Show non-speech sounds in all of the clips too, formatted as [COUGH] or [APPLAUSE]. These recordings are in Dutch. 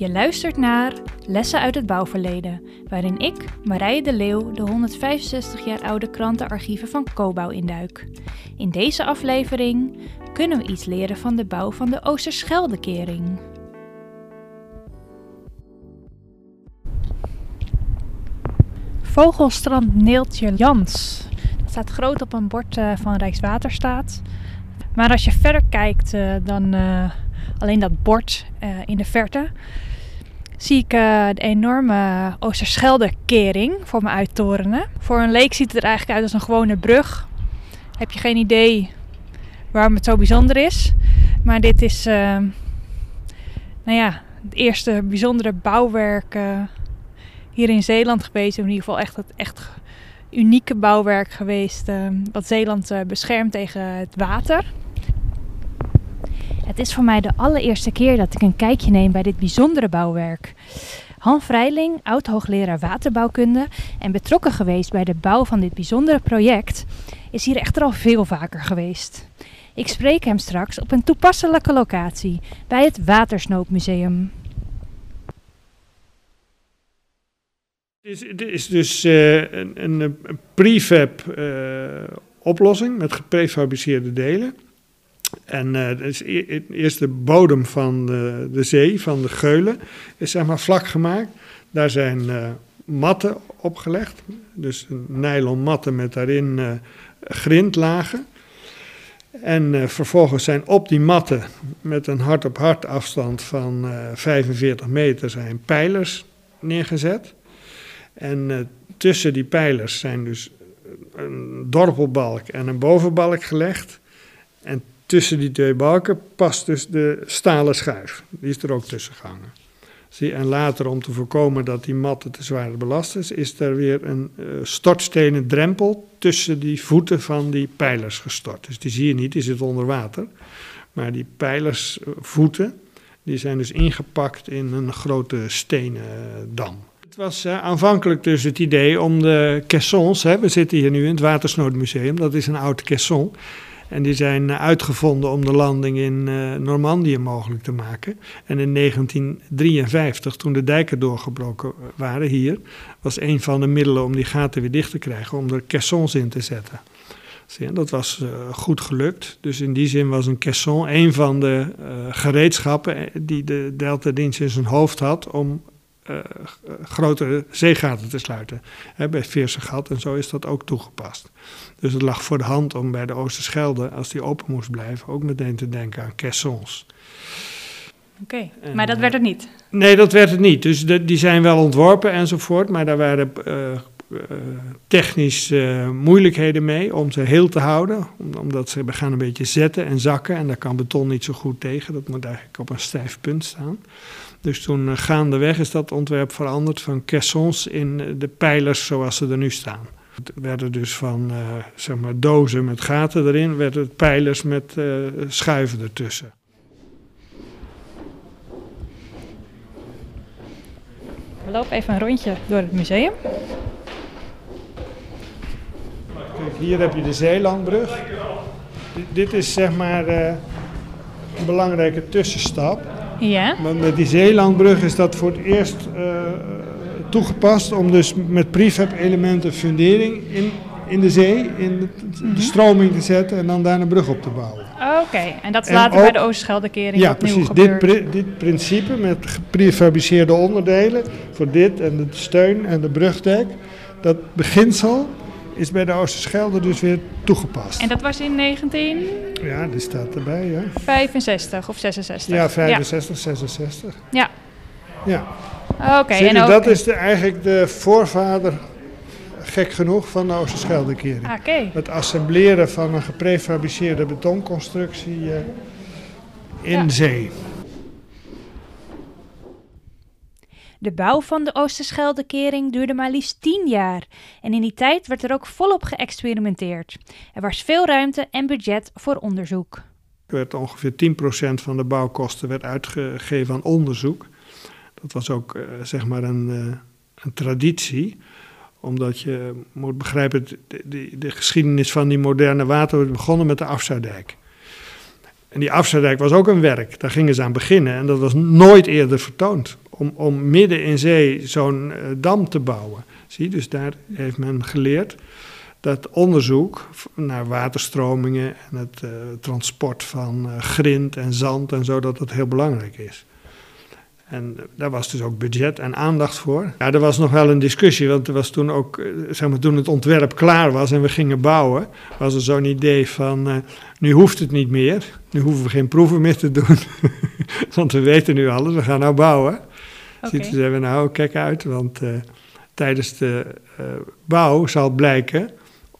Je luistert naar Lessen uit het bouwverleden, waarin ik, Marije de Leeuw, de 165 jaar oude krantenarchieven van Cobouw induik. In deze aflevering kunnen we iets leren van de bouw van de Oosterscheldekering. Vogelstrand Neeltje Jans. Staat groot op een bord eh, van Rijkswaterstaat. Maar als je verder kijkt eh, dan uh, alleen dat bord in de verte, zie ik de enorme Oosterschelde-kering voor me uittorenen. Voor een leek ziet het er eigenlijk uit als een gewone brug. Heb je geen idee waarom het zo bijzonder is. Maar dit is, nou ja, het eerste bijzondere bouwwerk hier in Zeeland geweest. In ieder geval echt het echt unieke bouwwerk geweest. Wat Zeeland beschermt tegen het water. Het is voor mij de allereerste keer dat ik een kijkje neem bij dit bijzondere bouwwerk. Han Vrijling, oud-hoogleraar waterbouwkunde en betrokken geweest bij de bouw van dit bijzondere project, is hier echter al veel vaker geweest. Ik spreek hem straks op een toepasselijke locatie bij het Watersnoodmuseum. Het is, dus uh, een, prefab uh, oplossing met geprefabriceerde delen. En uh, eerst de bodem van de, de, zee, van de geulen, is zeg maar vlak gemaakt. Daar zijn matten opgelegd. Dus nylon matten met daarin grindlagen. En vervolgens zijn op die matten met een hart-op-hart afstand van 45 meter zijn pijlers neergezet. En uh, tussen die pijlers zijn dus een dorpelbalk en een bovenbalk gelegd. En tussen die twee balken past dus de stalen schuif. Die is er ook tussen gehangen. Zie, en later, om te voorkomen dat die matten te zwaar belast is, is er weer een uh, stortstenen drempel tussen die voeten van die pijlers gestort. Dus die zie je niet, die zit onder water. Maar die pijlersvoeten, die zijn dus ingepakt in een grote stenen dam. Het was aanvankelijk dus het idee om de caissons, hè, we zitten hier nu in het Watersnoodmuseum, dat is een oude caisson. En die zijn uitgevonden om de landing in uh, Normandië mogelijk te maken. En in 1953, toen de dijken doorgebroken waren hier, was een van de middelen om die gaten weer dicht te krijgen, om er caissons in te zetten. Dat was uh, goed gelukt. Dus in die zin was een caisson een van de uh, gereedschappen die de Delta-dienst in zijn hoofd had om grotere zeegaten te sluiten. Hè, bij Veersegat en zo is dat ook toegepast. Dus het lag voor de hand om bij de Oosterschelde, als die open moest blijven, ook meteen te denken aan caissons. Oké, okay, maar dat werd het niet? Nee, dat werd het niet. Dus de, die zijn wel ontworpen enzovoort, maar daar waren uh, technisch uh, moeilijkheden mee om ze heel te houden. omdat ze gaan een beetje zetten en zakken en daar kan beton niet zo goed tegen. Dat moet eigenlijk op een stijf punt staan. Dus toen uh, gaandeweg is dat ontwerp veranderd van caissons in de pijlers zoals ze er nu staan. Het werden dus van uh, zeg maar dozen met gaten erin, werden het pijlers met schuiven ertussen. We lopen even een rondje door het museum. Kijk, hier heb je de Zeelandbrug. D dit is zeg maar een belangrijke tussenstap. Ja. Want met die Zeelandbrug is dat voor het eerst uh, toegepast om dus met prefab elementen fundering in, in de zee, in de, mm -hmm. stroming te zetten en dan daar een brug op te bouwen. Oké, okay. en dat is en later ook, bij de Oosterscheldekering ja, opnieuw precies. gebeurd. Dit, dit principe met geprefabriceerde onderdelen voor dit en de steun en de brugdek, dat beginsel is bij de Oosterschelde dus weer toegepast. En dat was in 19... Ja, die staat erbij, ja. 65 of 66? Ja, 65, ja. 66. Ja. Ja. Oké. Okay, en dat is de, eigenlijk de voorvader, gek genoeg, van de Oosterscheldekering. Ah, okay. Het assembleren van een geprefabriceerde betonconstructie uh, in ja. zee. De bouw van de Oosterscheldekering duurde maar liefst 10 jaar en in die tijd werd er ook volop geëxperimenteerd. Er was veel ruimte en budget voor onderzoek. Er werd ongeveer 10% van de bouwkosten werd uitgegeven aan onderzoek. Dat was ook uh, zeg maar een, uh, een, traditie, omdat je moet begrijpen, de, de, de, geschiedenis van die moderne water begonnen met de afzuidijk. En die afsluitdijk was ook een werk. Daar gingen ze aan beginnen en dat was nooit eerder vertoond. Om, om midden in zee zo'n uh, dam te bouwen. Zie, dus daar heeft men geleerd dat onderzoek naar waterstromingen en het uh, transport van uh, grind en zand en zo, dat dat heel belangrijk is. En daar was dus ook budget en aandacht voor. Ja, er was nog wel een discussie, want er was toen ook, zeg maar, toen het ontwerp klaar was en we gingen bouwen, was er zo'n idee van, nu hoeft het niet meer, nu hoeven we geen proeven meer te doen, [LAUGHS] want we weten nu alles, we gaan nou bouwen. Okay. Zeiden we, nou, kijk uit, want uh, tijdens de uh, bouw zal blijken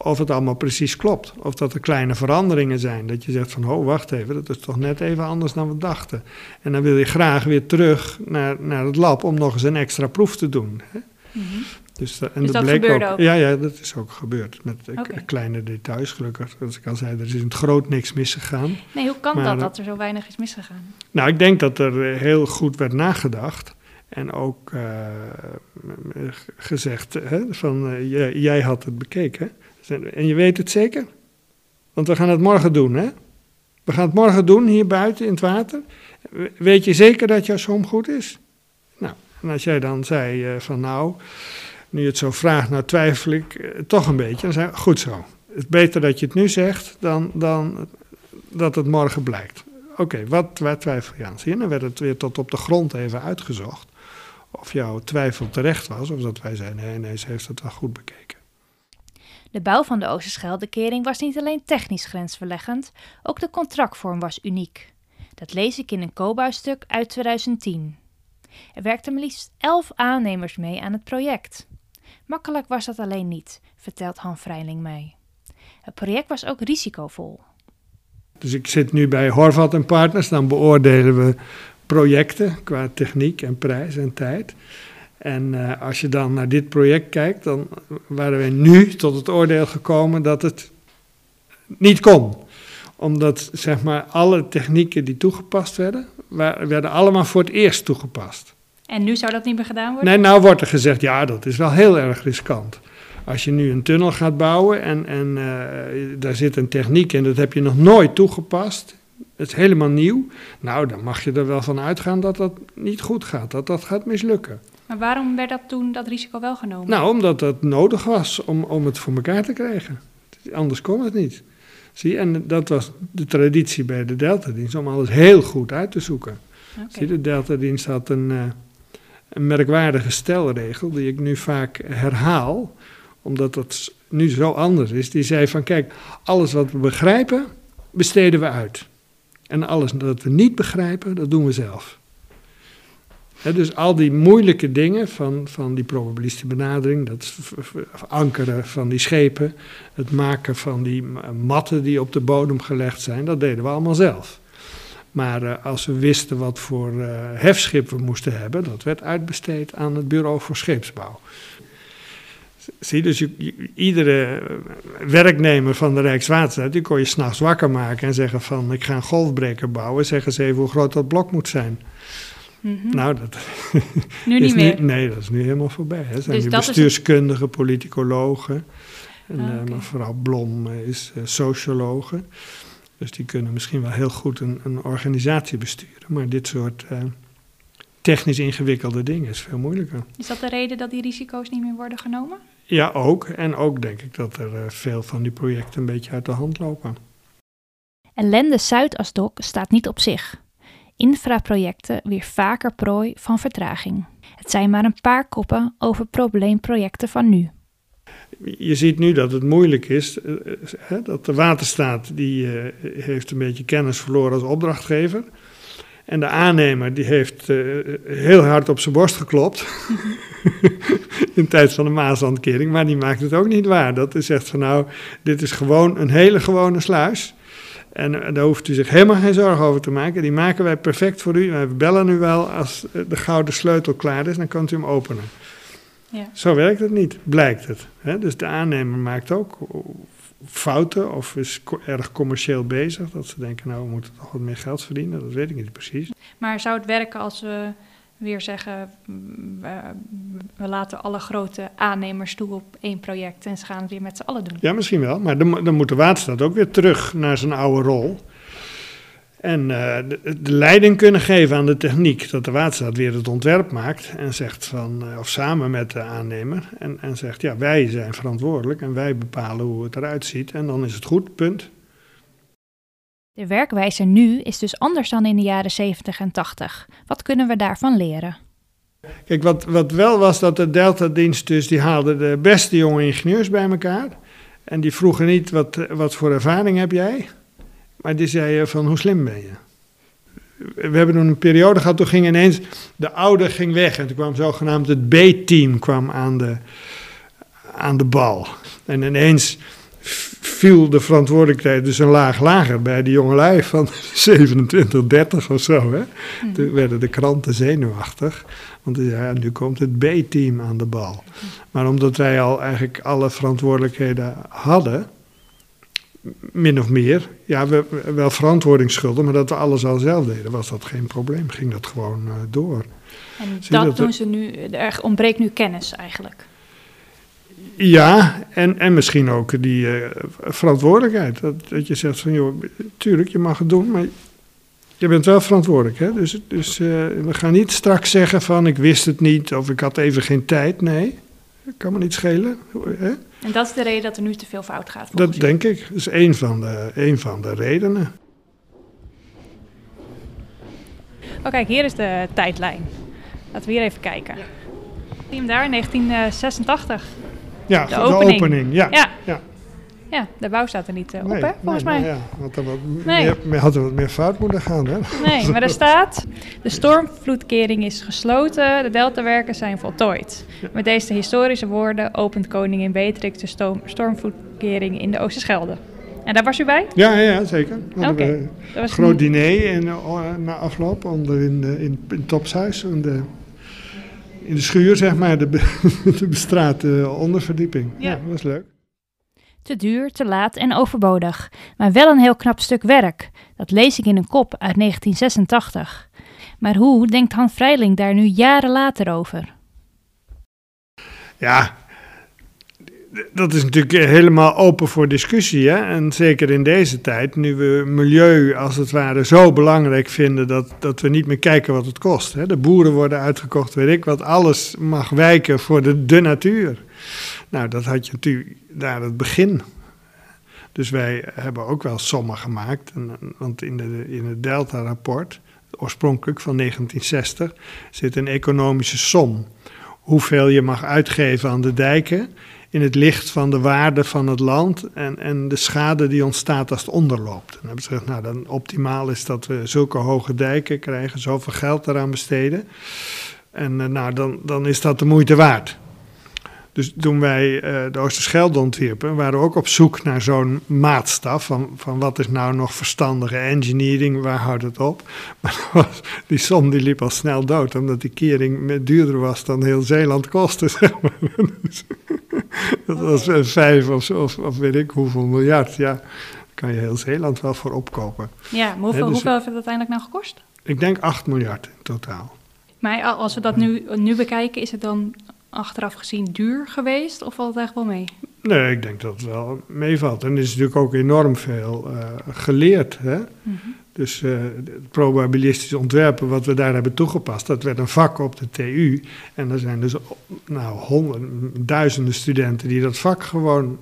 of het allemaal precies klopt. Of dat er kleine veranderingen zijn. Dat je zegt van, oh, wacht even, dat is toch net even anders dan we dachten. En dan wil je graag weer terug naar, naar het lab om nog eens een extra proef te doen. Hè? Mm -hmm. Dus, en dus dat, dat gebeurde ook? Ja, ja, dat is ook gebeurd. Met okay. kleine details, gelukkig. Zoals ik al zei, er is in het groot niks misgegaan. Nee, hoe kan maar, dat, dat er zo weinig is misgegaan? Nou, ik denk dat er heel goed werd nagedacht. En ook uh, gezegd hè, van, uh, jij, had het bekeken. En je weet het zeker? Want we gaan het morgen doen, hè? We gaan het morgen doen hier buiten in het water. Weet je zeker dat jouw som goed is? Nou, en als jij dan zei uh, van nou, nu je het zo vraagt, nou twijfel ik toch een beetje. Dan zei goed zo. Het is beter dat je het nu zegt dan, dan dat het morgen blijkt. Oké, wat, waar twijfel je aan? Zie dan werd het weer tot op de grond even uitgezocht. Of jouw twijfel terecht was, of dat wij zeiden, nee, nee, ze heeft het wel goed bekeken. De bouw van de Oosterscheldekering was niet alleen technisch grensverleggend, ook de contractvorm was uniek. Dat lees ik in een COBA-stuk uit 2010. Er werkten maar liefst elf aannemers mee aan het project. Makkelijk was dat alleen niet, vertelt Han Vrijling mij. Het project was ook risicovol. Dus ik zit nu bij Horvat en Partners, dan beoordelen we projecten qua techniek en prijs en tijd. En uh, als je dan naar dit project kijkt, dan waren wij nu tot het oordeel gekomen dat het niet kon. Omdat zeg maar alle technieken die toegepast werden, werden allemaal voor het eerst toegepast. En nu zou dat niet meer gedaan worden? Nee, nou wordt er gezegd, ja, dat is wel heel erg riskant. Als je nu een tunnel gaat bouwen en, en uh, daar zit een techniek in, dat heb je nog nooit toegepast. Het is helemaal nieuw. Nou, dan mag je er wel van uitgaan dat dat niet goed gaat, dat dat gaat mislukken. Maar waarom werd dat toen dat risico wel genomen? Nou, omdat dat nodig was om, om het voor elkaar te krijgen. Anders kon het niet. Zie, en dat was de traditie bij de Delta-dienst om alles heel goed uit te zoeken. Okay. Zie, de Delta-dienst had een, uh, een merkwaardige stelregel die ik nu vaak herhaal, omdat dat nu zo anders is. Die zei van, kijk, alles wat we begrijpen, besteden we uit. En alles wat we niet begrijpen, dat doen we zelf. Dus al die moeilijke dingen van, van die probabilistische benadering, dat ankeren van die schepen, het maken van die matten die op de bodem gelegd zijn, dat deden we allemaal zelf. Maar uh, als we wisten wat voor uh, hefschip we moesten hebben, dat werd uitbesteed aan het Bureau voor Scheepsbouw. Zie, dus je, je, iedere werknemer van de Rijkswaterstaat, die kon je s'nachts wakker maken en zeggen van ik ga een golfbreker bouwen, zeggen ze even hoe groot dat blok moet zijn. Mm -hmm. Nou, dat [LAUGHS] nu niet meer. Nee, dat is nu helemaal voorbij. Er zijn dus bestuurskundigen, politicologen. En, Ah, uh, mevrouw Blom is uh, sociologe. Dus die kunnen misschien wel heel goed een, een organisatie besturen. Maar dit soort uh, technisch ingewikkelde dingen is veel moeilijker. Is dat de reden dat die risico's niet meer worden genomen? Ja, ook. En ook denk ik dat er eh, veel van die projecten een beetje uit de hand lopen. Ellende Zuidasdok staat niet op zich. Infraprojecten weer vaker prooi van vertraging. Het zijn maar een paar koppen over probleemprojecten van nu. Je ziet nu dat het moeilijk is, uh, hè, dat de waterstaat die uh, heeft een beetje kennis verloren als opdrachtgever. En de aannemer die heeft uh, heel hard op zijn borst geklopt [LAUGHS] in tijd van de Maaslandkering, maar die maakt het ook niet waar. Dat is echt van nou, dit is gewoon een hele gewone sluis. En daar hoeft u zich helemaal geen zorgen over te maken. Die maken wij perfect voor u. Wij bellen u wel als de gouden sleutel klaar is, dan kunt u hem openen. Ja. Zo werkt het niet, blijkt het. Hè? Dus de aannemer maakt ook fouten of is erg commercieel bezig. Dat ze denken, nou we moeten toch wat meer geld verdienen. Dat weet ik niet precies. Maar zou het werken als we weer zeggen, we, we laten alle grote aannemers toe op één project en ze gaan het weer met z'n allen doen? Ja, misschien wel. Maar dan, dan moet de waterstaat ook weer terug naar zijn oude rol. En uh, de, de, leiding kunnen geven aan de techniek. Dat de waterstaat weer het ontwerp maakt en zegt van, uh, of samen met de aannemer. En, en zegt, ja, wij zijn verantwoordelijk en wij bepalen hoe het eruit ziet. En dan is het goed, punt. De werkwijze nu is dus anders dan in de jaren 70 en 80. Wat kunnen we daarvan leren? Kijk, wat, wat wel was dat de Delta-dienst dus, die haalde de beste jonge ingenieurs bij elkaar. En die vroegen niet, wat, wat voor ervaring heb jij? Maar die zeiden van, hoe slim ben je? We hebben toen een periode gehad, toen ging ineens, de oude ging weg. En toen kwam zogenaamd het B-team kwam aan de, aan de bal. En ineens viel de verantwoordelijkheid dus een laag lager bij die jongelui van [LAUGHS] 27, 30 of zo. Hè? Mhm. Toen werden de kranten zenuwachtig, want ja, nu komt het B-team aan de bal. Maar omdat wij al eigenlijk alle verantwoordelijkheden hadden, min of meer, ja, we, wel verantwoording schulden, maar dat we alles al zelf deden, was dat geen probleem. Ging dat gewoon uh, door. En dat, dat doen ze nu, er ontbreekt nu kennis eigenlijk. Ja, en, en misschien ook die uh, verantwoordelijkheid. Dat, dat je zegt van, joh, tuurlijk, je mag het doen, maar je bent wel verantwoordelijk. Hè? Dus, dus uh, we gaan niet straks zeggen van, ik wist het niet of ik had even geen tijd. Nee, dat kan me niet schelen. Hè? En dat is de reden dat er nu te veel fout gaat? Dat je. denk ik. Dat is één van de, één van de redenen. Oh kijk, hier is de tijdlijn. Laten we hier even kijken. Ja. Zie hem daar, 1986. Ja, de, de opening. Ja. ja. ja. Ja, de bouw staat er niet uh, op, hè, volgens nee, mij. Ja, had er wat nee. meer, had er wat meer fout moeten gaan, hè? Nee, [LAUGHS] maar er staat... De stormvloedkering is gesloten, de deltawerken zijn voltooid. Ja. Met deze historische woorden opent koningin Beatrix de stoom, stormvloedkering in de Oosterschelde. En daar was u bij? Ja, ja zeker. Oké. Okay. Een groot een... diner en, uh, na afloop onder in, in, in het topshuis. In de, in de schuur, zeg maar, de, [LAUGHS] de bestraatte onderverdieping. Ja. ja, dat was leuk. Te duur, te laat en overbodig, maar wel een heel knap stuk werk. Dat lees ik in een kop uit 1986. Maar hoe denkt Han Vrijling daar nu jaren later over? Ja, dat is natuurlijk helemaal open voor discussie. Hè? En zeker in deze tijd, nu we milieu als het ware zo belangrijk vinden dat, dat we niet meer kijken wat het kost. Hè? De boeren worden uitgekocht, weet ik wat, alles mag wijken voor de, de natuur. Nou, dat had je natuurlijk daar het begin. Dus wij hebben ook wel sommen gemaakt. Want in, de, in het Delta-rapport, oorspronkelijk van 1960, zit een economische som. Hoeveel je mag uitgeven aan de dijken in het licht van de waarde van het land en, en de schade die ontstaat als het onderloopt. Dan hebben ze gezegd, nou dan optimaal is dat we zulke hoge dijken krijgen, zoveel geld eraan besteden. En uh, nou, dan, dan is dat de moeite waard. Dus toen wij uh, de Oosterschelde ontwierpen, waren we ook op zoek naar zo'n maatstaf. Van, van wat is nou nog verstandige engineering, waar houdt het op? [LAUGHS] Maar was, die som die liep al snel dood, omdat die kering duurder was dan heel Zeeland kostte. [LAUGHS] Zeg maar. Dat was vijf of, of, of, weet ik hoeveel miljard. Ja, daar kan je heel Zeeland wel voor opkopen. Ja, maar hoeveel, dus, hoeveel heeft het uiteindelijk nou gekost? Ik denk 8 miljard in totaal. Maar als we dat nu, nu bekijken, is het dan achteraf gezien duur geweest of valt het echt wel mee? Nee, ik denk dat het wel meevalt. En er is natuurlijk ook enorm veel uh, geleerd. Hè? Mm -hmm. Dus uh, het probabilistisch ontwerpen wat we daar hebben toegepast, dat werd een vak op de TU. En er zijn dus nou, honderden, duizenden studenten die dat vak gewoon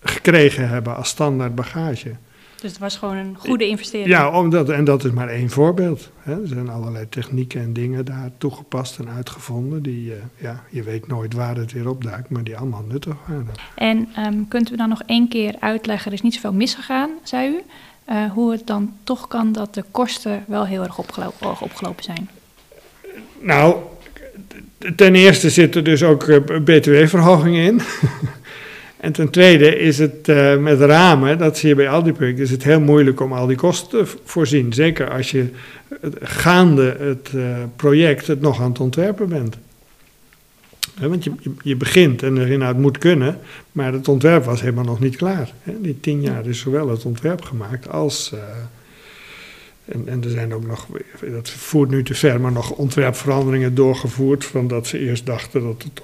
gekregen hebben als standaard bagage. Dus het was gewoon een goede investering. Ja, omdat, en dat is maar één voorbeeld. Hè. Er zijn allerlei technieken en dingen daar toegepast en uitgevonden. Die, uh, ja, je weet nooit waar het weer opduikt, maar die allemaal nuttig waren. En um, kunt u dan nog één keer uitleggen, er is niet zoveel misgegaan, zei u. Uh, hoe het dan toch kan dat de kosten wel heel erg opgelopen, opgelopen zijn? Nou, ten eerste zit er dus ook uh, btw-verhoging in. [LAUGHS] En ten tweede is het uh, met ramen, dat zie je bij al die projecten, is het heel moeilijk om al die kosten te voorzien. Zeker als je gaande het uh, project het nog aan het ontwerpen bent. Want je, je, begint en het moet kunnen, maar het ontwerp was helemaal nog niet klaar. Die tien jaar is zowel het ontwerp gemaakt als. Uh, en, er zijn ook nog, dat voert nu te ver, maar nog ontwerpveranderingen doorgevoerd. Van dat ze eerst dachten dat het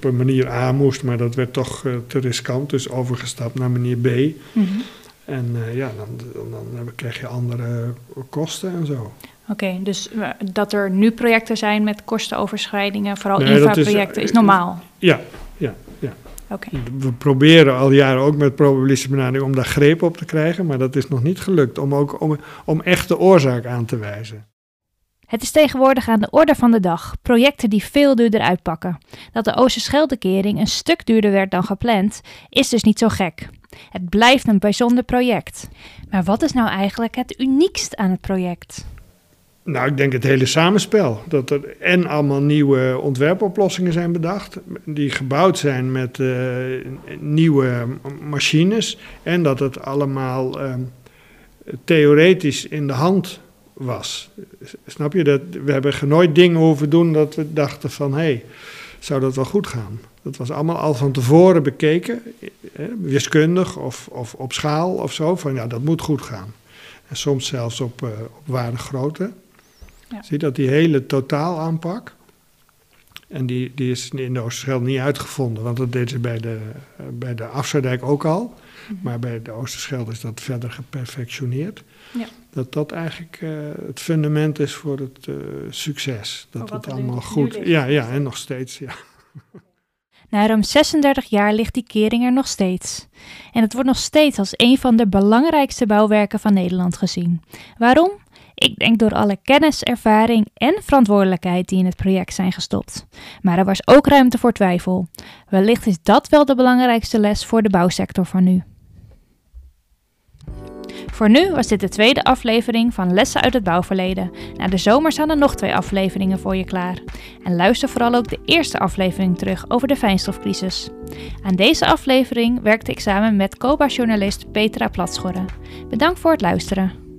een manier A moest, maar dat werd toch uh, te riskant. Dus overgestapt naar manier B. Mm -hmm. En eh, ja, dan, dan, krijg je andere kosten en zo. Oké, dus dat er nu projecten zijn met kostenoverschrijdingen, vooral nee, infraprojecten, is, is normaal? Ja, ja, ja. We proberen al jaren ook met probabilistische benadering om daar greep op te krijgen, maar dat is nog niet gelukt om ook om, om echt de oorzaak aan te wijzen. Het is tegenwoordig aan de orde van de dag projecten die veel duurder uitpakken. Dat de Oosterscheldekering een stuk duurder werd dan gepland, is dus niet zo gek. Het blijft een bijzonder project. Maar wat is nou eigenlijk het uniekst aan het project? Nou, ik denk het hele samenspel. Dat er en allemaal nieuwe ontwerpoplossingen zijn bedacht, die gebouwd zijn met uh, nieuwe machines. En dat het allemaal uh, theoretisch in de hand was. Snap je dat? We hebben nooit dingen hoeven doen dat we dachten van hé, hey, zou dat wel goed gaan? Dat was allemaal al van tevoren bekeken, hè, wiskundig of, of op schaal of zo, van ja, dat moet goed gaan. En soms zelfs op, uh, op waardegrootte. Ja. Zie dat die hele totaalaanpak. En die, die is in de Oosterschelde niet uitgevonden, want dat deden ze bij de, bij de Afsluitdijk ook al. Mhm. Maar bij de Oosterschelde is dat verder geperfectioneerd. Ja. Dat dat eigenlijk uh, het fundament is voor het uh, succes. Dat het allemaal goed... Ja, ja, en nog steeds, ja. [LAUGHS] Na ruim 36 jaar ligt die kering er nog steeds. En het wordt nog steeds als een van de belangrijkste bouwwerken van Nederland gezien. Waarom? Ik denk door alle kennis, ervaring en verantwoordelijkheid die in het project zijn gestopt. Maar er was ook ruimte voor twijfel. Wellicht is dat wel de belangrijkste les voor de bouwsector van nu. Voor nu was dit de tweede aflevering van Lessen uit het bouwverleden. Na de zomer staan er nog twee afleveringen voor je klaar. En luister vooral ook de eerste aflevering terug over de fijnstofcrisis. Aan deze aflevering werkte ik samen met COBA-journalist Petra Platschorre. Bedankt voor het luisteren.